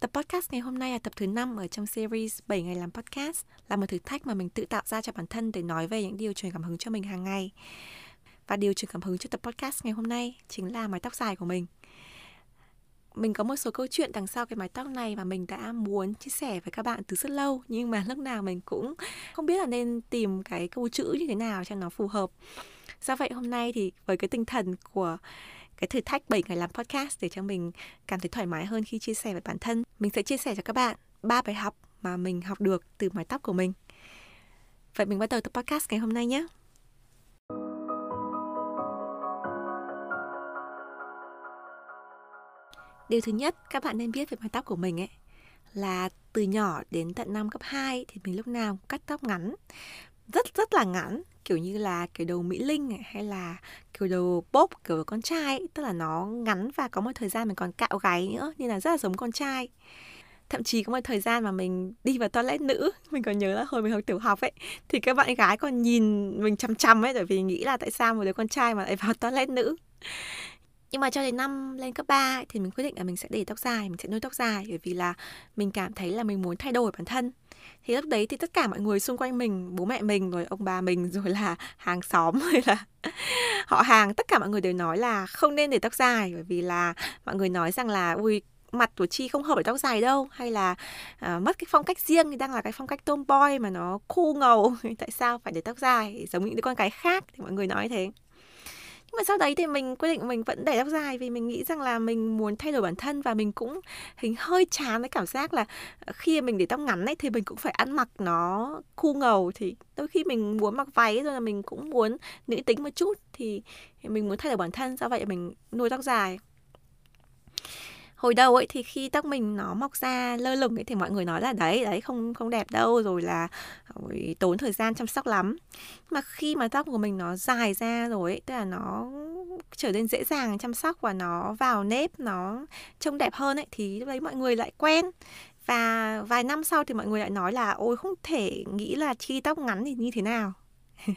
Tập podcast ngày hôm nay là tập thứ 5 ở trong series 7 ngày làm podcast, là một thử thách mà mình tự tạo ra cho bản thân để nói về những điều truyền cảm hứng cho mình hàng ngày. Và điều truyền cảm hứng cho tập podcast ngày hôm nay chính là mái tóc dài của mình. Mình có một số câu chuyện đằng sau cái mái tóc này mà mình đã muốn chia sẻ với các bạn từ rất lâu nhưng mà lúc nào mình cũng không biết là nên tìm cái câu chữ như thế nào cho nó phù hợp. Do vậy hôm nay thì với cái tinh thần của cái thử thách 7 ngày làm podcast để cho mình cảm thấy thoải mái hơn khi chia sẻ về bản thân. Mình sẽ chia sẻ cho các bạn ba bài học mà mình học được từ mái tóc của mình. Vậy mình bắt đầu tập podcast ngày hôm nay nhé. Điều thứ nhất, các bạn nên biết về mái tóc của mình ấy, là từ nhỏ đến tận năm cấp 2 thì mình lúc nào cũng cắt tóc ngắn, rất rất là ngắn kiểu như là kiểu đầu mỹ linh này, hay là kiểu đầu bốp kiểu con trai ấy. tức là nó ngắn và có một thời gian mình còn cạo gáy nữa nên là rất là giống con trai thậm chí có một thời gian mà mình đi vào toilet nữ mình còn nhớ là hồi mình học tiểu học ấy thì các bạn gái còn nhìn mình chăm chăm ấy bởi vì nghĩ là tại sao một đứa con trai mà lại vào toilet nữ nhưng mà cho đến năm lên cấp 3 thì mình quyết định là mình sẽ để tóc dài mình sẽ nuôi tóc dài bởi vì là mình cảm thấy là mình muốn thay đổi bản thân thì lúc đấy thì tất cả mọi người xung quanh mình bố mẹ mình rồi ông bà mình rồi là hàng xóm rồi là họ hàng tất cả mọi người đều nói là không nên để tóc dài. Bởi vì là mọi người nói rằng là ui mặt của chi không hợp với tóc dài đâu. Hay là uh, mất cái phong cách riêng thì đang là cái phong cách tomboy mà nó cool ngầu. Tại sao phải để tóc dài? Giống những đứa con cái khác. Thì mọi người nói thế nhưng mà sau đấy thì mình quyết định mình vẫn để tóc dài vì mình nghĩ rằng là mình muốn thay đổi bản thân và mình cũng hình hơi chán cái cảm giác là ờ, khi mình để tóc ngắn ấy thì mình cũng phải ăn mặc nó khu ngầu. Thì đôi khi mình muốn mặc váy rồi là mình cũng muốn nữ tính một chút thì mình muốn thay đổi bản thân. Do vậy mình nuôi tóc dài hồi đầu ấy thì khi tóc mình nó mọc ra lơ lửng ấy thì mọi người nói là đấy đấy, không không đẹp đâu, rồi là rồi tốn thời gian chăm sóc lắm. Mà khi mà tóc của mình nó dài ra rồi ấy, tức là nó trở nên dễ dàng chăm sóc và nó vào nếp nó trông đẹp hơn ấy, thì lúc đấy mọi người lại quen. Và vài năm sau thì mọi người lại nói là ôi, không thể nghĩ là chi tóc ngắn thì như thế nào.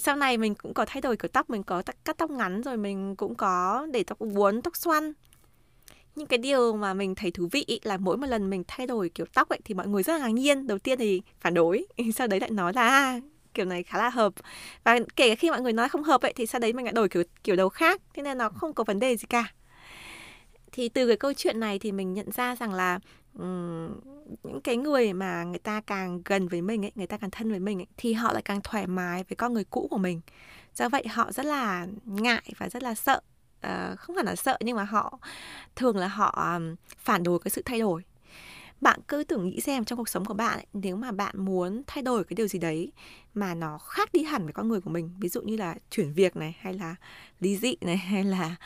Sau này mình cũng có thay đổi kiểu tóc, mình có cắt tóc ngắn rồi mình cũng có để tóc uốn, tóc xoăn nhưng cái điều mà mình thấy thú vị là mỗi một lần mình thay đổi kiểu tóc ấy thì mọi người rất là ngạc nhiên. Đầu tiên thì phản đối sau đấy lại nói là à, kiểu này khá là hợp. Và kể cả khi mọi người nói không hợp ấy thì sau đấy mình lại đổi kiểu kiểu đầu khác thế nên nó không có vấn đề gì cả. Thì từ cái câu chuyện này thì mình nhận ra rằng là um, những cái người mà người ta càng gần với mình ấy người ta càng thân với mình ấy, thì họ lại càng thoải mái với con người cũ của mình. Do vậy họ rất là ngại và rất là sợ uh, không hẳn là sợ nhưng mà họ thường là họ um, phản đối cái sự thay đổi bạn cứ tưởng nghĩ xem trong cuộc sống của bạn ấy, nếu mà bạn muốn thay đổi cái điều gì đấy mà nó khác đi hẳn với con người của mình ví dụ như là chuyển việc này hay là ly dị này hay là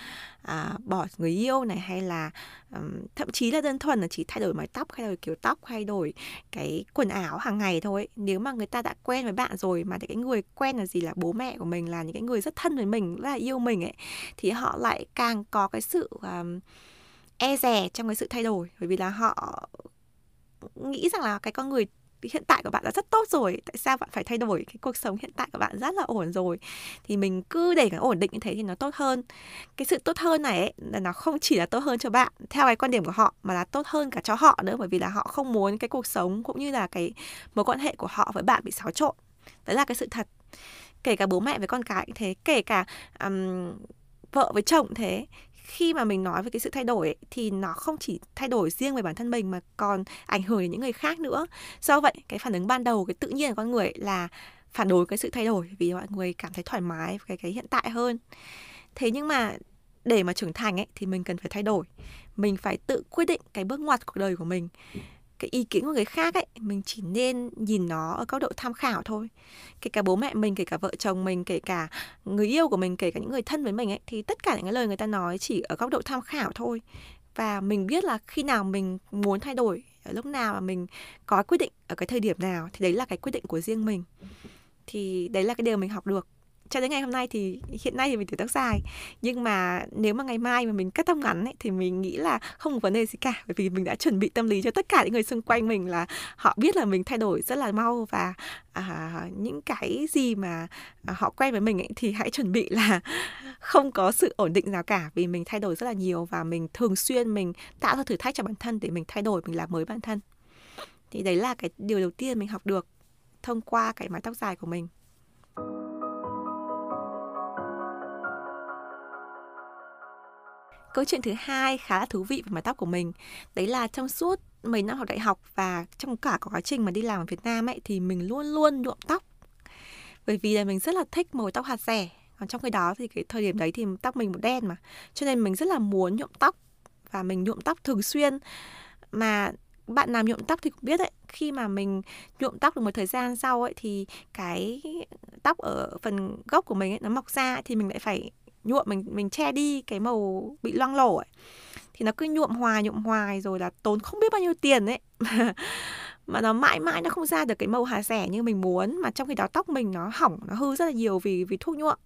à, bỏ người yêu này hay là um, thậm chí là đơn thuần là chỉ thay đổi mái tóc hay đổi kiểu tóc thay đổi cái quần áo hàng ngày thôi nếu mà người ta đã quen với bạn rồi mà cái người quen là gì là bố mẹ của mình là những cái người rất thân với mình rất là yêu mình ấy thì họ lại càng có cái sự um, e rè trong cái sự thay đổi. Bởi vì là họ nghĩ rằng là cái con người hiện tại của bạn đã rất tốt rồi tại sao bạn phải thay đổi cái cuộc sống hiện tại của bạn rất là ổn rồi? Thì mình cứ để cái ổn định như thế thì nó tốt hơn. Cái sự tốt hơn này ấy, là nó không chỉ là tốt hơn cho bạn theo cái quan điểm của họ mà là tốt hơn cả cho họ nữa bởi vì là họ không muốn cái cuộc sống cũng như là cái mối quan hệ của họ với bạn bị xáo trộn. Đấy là cái sự thật. Kể cả bố mẹ với con cái cũng thế kể cả um, vợ với chồng thế khi mà mình nói về cái sự thay đổi ấy, thì nó không chỉ thay đổi riêng về bản thân mình mà còn ảnh hưởng đến những người khác nữa. Do vậy cái phản ứng ban đầu cái tự nhiên của con người là phản đối cái sự thay đổi vì mọi người cảm thấy thoải mái cái cái hiện tại hơn. Thế nhưng mà để mà trưởng thành ấy thì mình cần phải thay đổi. Mình phải tự quyết định cái bước ngoặt cuộc đời của mình cái ý kiến của người khác ấy, mình chỉ nên nhìn nó ở góc độ tham khảo thôi. Kể cả bố mẹ mình, kể cả vợ chồng mình, kể cả người yêu của mình, kể cả những người thân với mình ấy, thì tất cả những cái lời người ta nói chỉ ở góc độ tham khảo thôi. Và mình biết là khi nào mình muốn thay đổi, ở lúc nào mà mình có quyết định ở cái thời điểm nào, thì đấy là cái quyết định của riêng mình. Thì đấy là cái điều mình học được cho đến ngày hôm nay thì hiện nay thì mình tuổi tóc dài. Nhưng mà nếu mà ngày mai mà mình cắt tóc ngắn ấy, thì mình nghĩ là không có vấn đề gì cả. Bởi vì mình đã chuẩn bị tâm lý cho tất cả những người xung quanh mình là họ biết là mình thay đổi rất là mau và à, những cái gì mà à, họ quen với mình ấy, thì hãy chuẩn bị là không có sự ổn định nào cả. Vì mình thay đổi rất là nhiều và mình thường xuyên mình tạo ra thử thách cho bản thân để mình thay đổi mình làm mới bản thân. Thì đấy là cái điều đầu tiên mình học được thông qua cái mái tóc dài của mình. Câu chuyện thứ hai khá là thú vị về mái tóc của mình. Đấy là trong suốt mấy năm học đại học và trong cả quá trình mà đi làm ở Việt Nam ấy, thì mình luôn luôn nhuộm tóc. Bởi vì là mình rất là thích màu tóc hạt rẻ. Còn trong cái đó thì cái thời điểm đấy thì tóc mình một đen mà. Cho nên mình rất là muốn nhuộm tóc và mình nhuộm tóc thường xuyên. Mà bạn nào nhuộm tóc thì cũng biết đấy, khi mà mình nhuộm tóc được một thời gian sau ấy, thì cái tóc ở phần gốc của mình ấy, nó mọc ra thì mình lại phải nhuộm mình mình che đi cái màu bị loang lổ ấy. Thì nó cứ nhuộm hoài nhuộm hoài rồi là tốn không biết bao nhiêu tiền ấy. Mà nó mãi mãi nó không ra được cái màu hà rẻ như mình muốn mà trong khi đó tóc mình nó hỏng nó hư rất là nhiều vì vì thuốc nhuộm.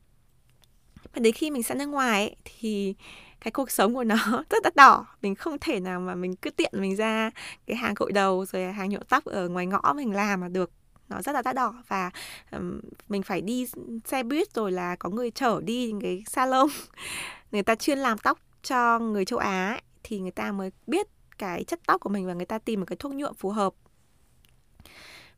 Và đến khi mình sang nước ngoài ấy, thì cái cuộc sống của nó rất đắt đỏ. Mình không thể nào mà mình cứ tiện mình ra cái hàng gội đầu rồi hàng nhuộm tóc ở ngoài ngõ mình làm mà được nó rất là đắt đỏ và um, mình phải đi xe buýt rồi là có người chở đi những cái salon. Người ta chuyên làm tóc cho người châu Á ấy, thì người ta mới biết cái chất tóc của mình và người ta tìm một cái thuốc nhuộm phù hợp.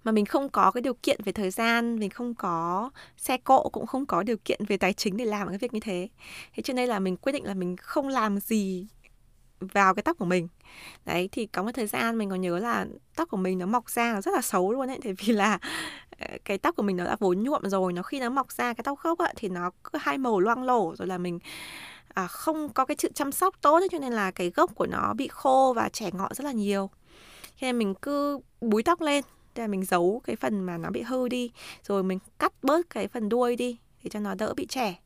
Mà mình không có cái điều kiện về thời gian mình không có xe cộ cũng không có điều kiện về tài chính để làm cái việc như thế. Thế cho nên là mình quyết định là mình không làm gì vào cái tóc của mình. Đấy thì có một thời gian mình còn nhớ là tóc của mình nó mọc ra nó rất là xấu luôn ấy tại vì là ờ, cái tóc của mình nó đã vốn nhuộm rồi nó khi nó mọc ra cái tóc gốc ấy, thì nó cứ hai màu loang lổ rồi là mình à, không có cái sự chăm sóc tốt ấy, cho nên là cái gốc của nó bị khô và trẻ ngọn rất là nhiều. Cho nên mình cứ búi tóc lên để là mình giấu cái phần mà nó bị hư đi rồi mình cắt bớt cái phần đuôi đi để cho nó đỡ bị trẻ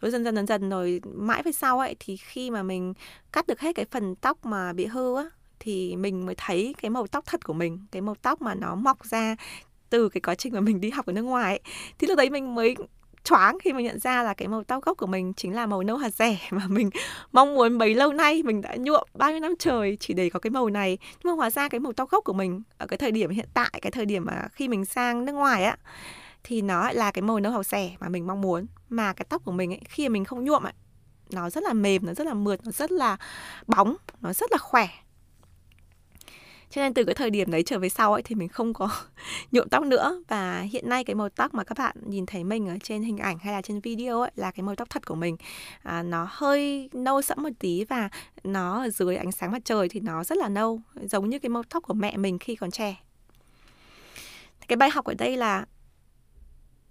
rồi dần dần dần dần rồi mãi về sau ấy, thì khi mà mình cắt được hết cái phần tóc mà bị hư á, thì mình mới thấy cái màu tóc thật của mình, cái màu tóc mà nó mọc ra từ cái quá trình mà mình đi học ở nước ngoài ấy. thì lúc đấy mình mới choáng khi mà nhận ra là cái màu tóc gốc của mình chính là màu nâu hạt rẻ mà mình mong muốn bấy lâu nay mình đã nhuộm bao nhiêu năm trời chỉ để có cái màu này nhưng mà hóa ra cái màu tóc gốc của mình ở cái thời điểm hiện tại, cái thời điểm mà khi mình sang nước ngoài á, thì nó là cái màu nâu hạt rẻ mà mình mong muốn mà cái tóc của mình ấy, khi mình không nhuộm ấy, nó rất là mềm nó rất là mượt nó rất là bóng nó rất là khỏe. Cho nên từ cái thời điểm đấy trở về sau ấy thì mình không có nhuộm tóc nữa. Và hiện nay cái màu tóc mà các bạn nhìn thấy mình ở trên hình ảnh hay là trên video ấy là cái màu tóc thật của mình. À, nó hơi nâu sẫm một tí và nó ở dưới ánh sáng mặt trời thì nó rất là nâu giống như cái màu tóc của mẹ mình khi còn trẻ. Cái bài học ở đây là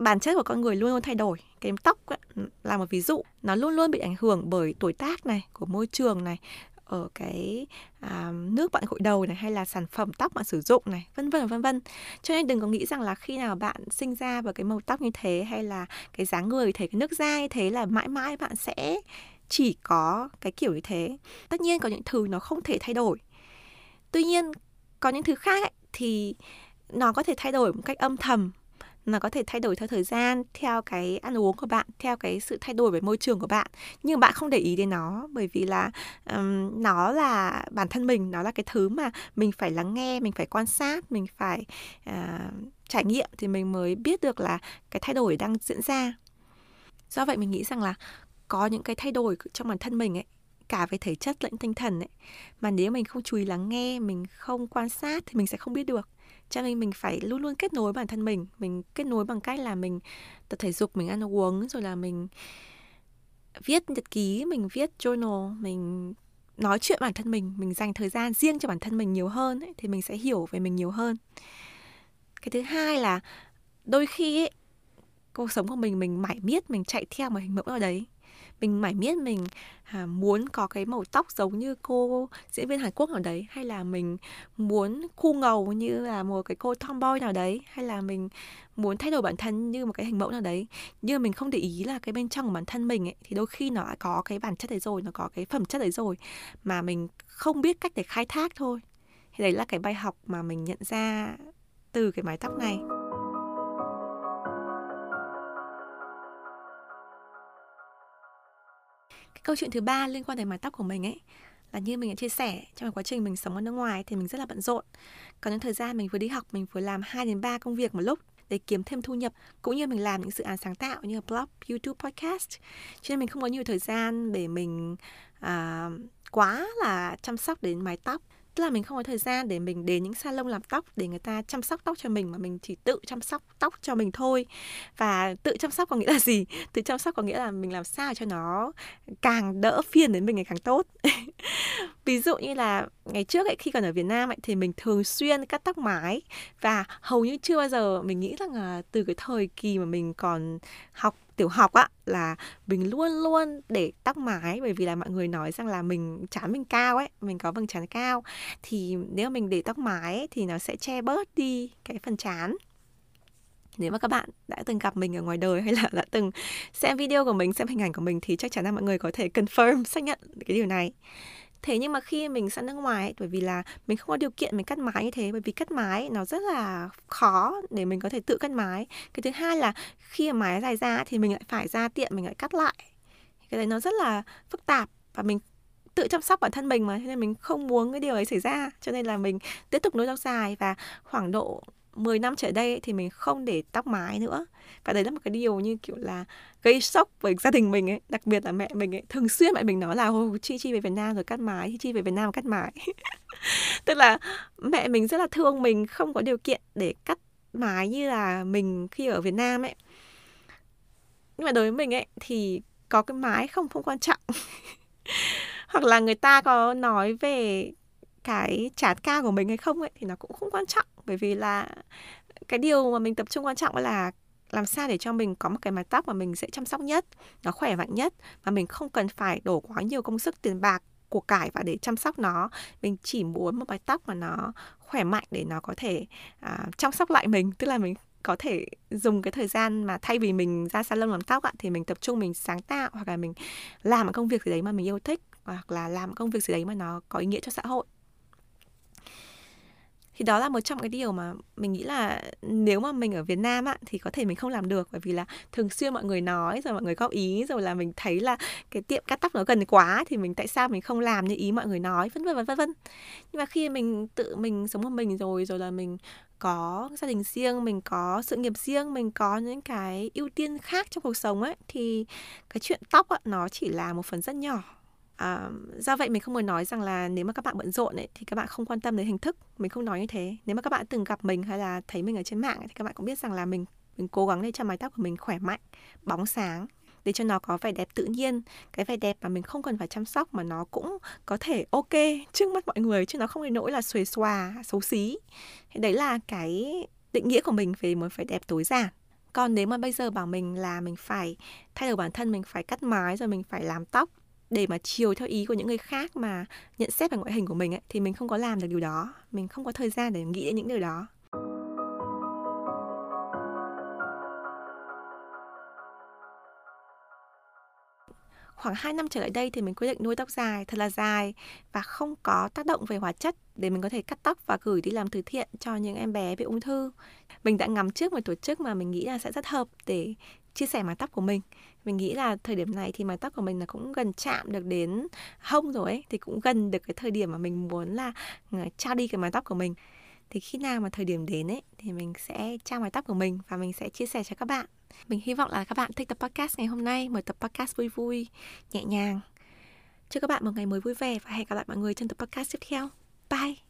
bản chất của con người luôn luôn thay đổi. Cái tóc ấy, là một ví dụ. Nó luôn luôn bị ảnh hưởng bởi tuổi tác này của môi trường này ở cái à, nước bạn gội đầu này hay là sản phẩm tóc bạn sử dụng này vân vân vân vân. Cho nên đừng có nghĩ rằng là khi nào bạn sinh ra với cái màu tóc như thế hay là cái dáng người thấy cái nước da như thế là mãi mãi bạn sẽ chỉ có cái kiểu như thế. Tất nhiên có những thứ nó không thể thay đổi. Tuy nhiên có những thứ khác ấy, thì nó có thể thay đổi một cách âm thầm nó có thể thay đổi theo thời gian theo cái ăn uống của bạn theo cái sự thay đổi về môi trường của bạn. Nhưng bạn không để ý đến nó bởi vì là um, nó là bản thân mình nó là cái thứ mà mình phải lắng nghe mình phải quan sát mình phải uh, trải nghiệm thì mình mới biết được là cái thay đổi đang diễn ra. Do vậy mình nghĩ rằng là có những cái thay đổi trong bản thân mình ấy cả về thể chất lẫn tinh thần ấy. Mà nếu mình không chú ý lắng nghe mình không quan sát thì mình sẽ không biết được. Cho nên mình phải luôn luôn kết nối bản thân mình. Mình kết nối bằng cách là mình tập thể dục mình ăn uống rồi là mình viết nhật ký mình viết journal mình nói chuyện bản thân mình mình dành thời gian riêng cho bản thân mình nhiều hơn ấy, thì mình sẽ hiểu về mình nhiều hơn. Cái thứ hai là đôi khi ấy, cuộc sống của mình mình mải miết mình chạy theo một hình mẫu nào đấy mình mải miết mình à, muốn có cái màu tóc giống như cô diễn viên Hàn Quốc nào đấy hay là mình muốn khu ngầu như là một cái cô tomboy nào đấy hay là mình muốn thay đổi bản thân như một cái hình mẫu nào đấy. Nhưng mình không để ý là cái bên trong của bản thân mình ấy thì đôi khi nó đã có cái bản chất đấy rồi nó có cái phẩm chất đấy rồi mà mình không biết cách để khai thác thôi. Thì đấy là cái bài học mà mình nhận ra từ cái mái tóc này. Câu chuyện thứ ba liên quan đến mái tóc của mình ấy là như mình đã chia sẻ trong quá trình mình sống ở nước ngoài thì mình rất là bận rộn. Có những thời gian mình vừa đi học, mình vừa làm 2 đến 3 công việc một lúc để kiếm thêm thu nhập cũng như mình làm những dự án sáng tạo như blog, YouTube, podcast. Cho nên mình không có nhiều thời gian để mình à, quá là chăm sóc đến mái tóc tức là mình không có thời gian để mình đến những salon làm tóc để người ta chăm sóc tóc cho mình, mà mình chỉ tự chăm sóc tóc cho mình thôi. Và tự chăm sóc có nghĩa là gì? Tự chăm sóc có nghĩa là mình làm sao cho nó càng đỡ phiền đến mình ngày càng tốt. Ví dụ như là ngày trước ấy khi còn ở Việt Nam ấy thì mình thường xuyên cắt tóc mái. Và hầu như chưa bao giờ mình nghĩ rằng là từ cái thời kỳ mà mình còn học tiểu học á là mình luôn luôn để tóc mái. Bởi vì là mọi người nói rằng là mình chán mình cao ấy mình có vầng trán cao. Thì nếu mình để tóc mái ấy, thì nó sẽ che bớt đi cái phần chán nếu mà các bạn đã từng gặp mình ở ngoài đời hay là đã từng xem video của mình xem hình ảnh của mình thì chắc chắn là mọi người có thể confirm xác nhận cái điều này thế nhưng mà khi mình sang nước ngoài bởi vì là mình không có điều kiện mình cắt mái như thế, bởi vì cắt mái nó rất là khó để mình có thể tự cắt mái. Cái thứ hai là khi mà mái dài ra thì mình lại phải ra tiện mình lại cắt lại. Cái đấy nó rất là phức tạp và mình tự chăm sóc bản thân mình mà cho nên mình không muốn cái điều ấy xảy ra. Cho nên là mình tiếp tục nuôi tóc dài và khoảng độ 10 năm trở đây thì mình không để tóc mái nữa. Và đấy là một cái điều như kiểu là gây sốc với gia đình mình ấy, đặc biệt là mẹ mình ấy. Thường xuyên mẹ mình nói là ô chi chi về Việt Nam rồi cắt mái, chi chi về Việt Nam cắt mái. Tức là mẹ mình rất là thương mình, không có điều kiện để cắt mái như là mình khi ở Việt Nam ấy. Nhưng mà đối với mình ấy, thì có cái mái không không quan trọng. Hoặc là người ta có nói về cái chán cao của mình hay không ấy, thì nó cũng không quan trọng bởi vì là cái điều mà mình tập trung quan trọng là làm sao để cho mình có một cái mái tóc mà mình sẽ chăm sóc nhất nó khỏe mạnh nhất mà mình không cần phải đổ quá nhiều công sức tiền bạc của cải và để chăm sóc nó. Mình chỉ muốn một mái tóc mà nó khỏe mạnh để nó có thể à, chăm sóc lại mình. Tức là mình có thể dùng cái thời gian mà thay vì mình ra salon làm tóc ạ thì mình tập trung mình sáng tạo hoặc là mình làm một công việc gì đấy mà mình yêu thích hoặc là làm công việc gì đấy mà nó có ý nghĩa cho xã hội thì đó là một trong cái điều mà mình nghĩ là nếu mà mình ở Việt Nam á thì có thể mình không làm được. Bởi vì là thường xuyên mọi người nói rồi mọi người góp ý rồi là mình thấy là cái tiệm cắt tóc nó gần quá thì mình tại sao mình không làm như ý mọi người nói vân vân vân vân nhưng mà khi mình tự mình sống một mình rồi rồi là mình có gia đình riêng mình có sự nghiệp riêng mình có những cái ưu tiên khác trong cuộc sống ấy thì cái chuyện tóc á, nó chỉ là một phần rất nhỏ. À, do vậy mình không muốn nói rằng là nếu mà các bạn bận rộn ấy, thì các bạn không quan tâm đến hình thức mình không nói như thế. Nếu mà các bạn từng gặp mình hay là thấy mình ở trên mạng ấy, thì các bạn cũng biết rằng là mình mình cố gắng để cho mái tóc của mình khỏe mạnh bóng sáng để cho nó có vẻ đẹp tự nhiên. Cái vẻ đẹp mà mình không cần phải chăm sóc mà nó cũng có thể ok trước mắt mọi người chứ nó không đến nỗi là xuề xòa xấu xí. Thì đấy là cái định nghĩa của mình về một vẻ đẹp tối giản. Còn nếu mà bây giờ bảo mình là mình phải thay đổi bản thân mình phải cắt mái rồi mình phải làm tóc để mà chiều theo ý của những người khác mà nhận xét về ngoại hình của mình ấy, thì mình không có làm được điều đó mình không có thời gian để nghĩ đến những điều đó khoảng 2 năm trở lại đây thì mình quyết định nuôi tóc dài thật là dài và không có tác động về hóa chất để mình có thể cắt tóc và gửi đi làm từ thiện cho những em bé bị ung thư. Mình đã ngắm trước một tổ chức mà mình nghĩ là sẽ rất hợp để chia sẻ mái tóc của mình. Mình nghĩ là thời điểm này thì mái tóc của mình là cũng gần chạm được đến hông rồi ấy, thì cũng gần được cái thời điểm mà mình muốn là ờ, trao đi cái mái tóc của mình. Thì khi nào mà thời điểm đến ấy, thì mình sẽ trao mái tóc của mình và mình sẽ chia sẻ cho các bạn. Mình hy vọng là các bạn thích tập podcast ngày hôm nay, một tập podcast vui vui, nhẹ nhàng. Chúc các bạn một ngày mới vui vẻ và hẹn gặp lại mọi người trong tập podcast tiếp theo. Bye!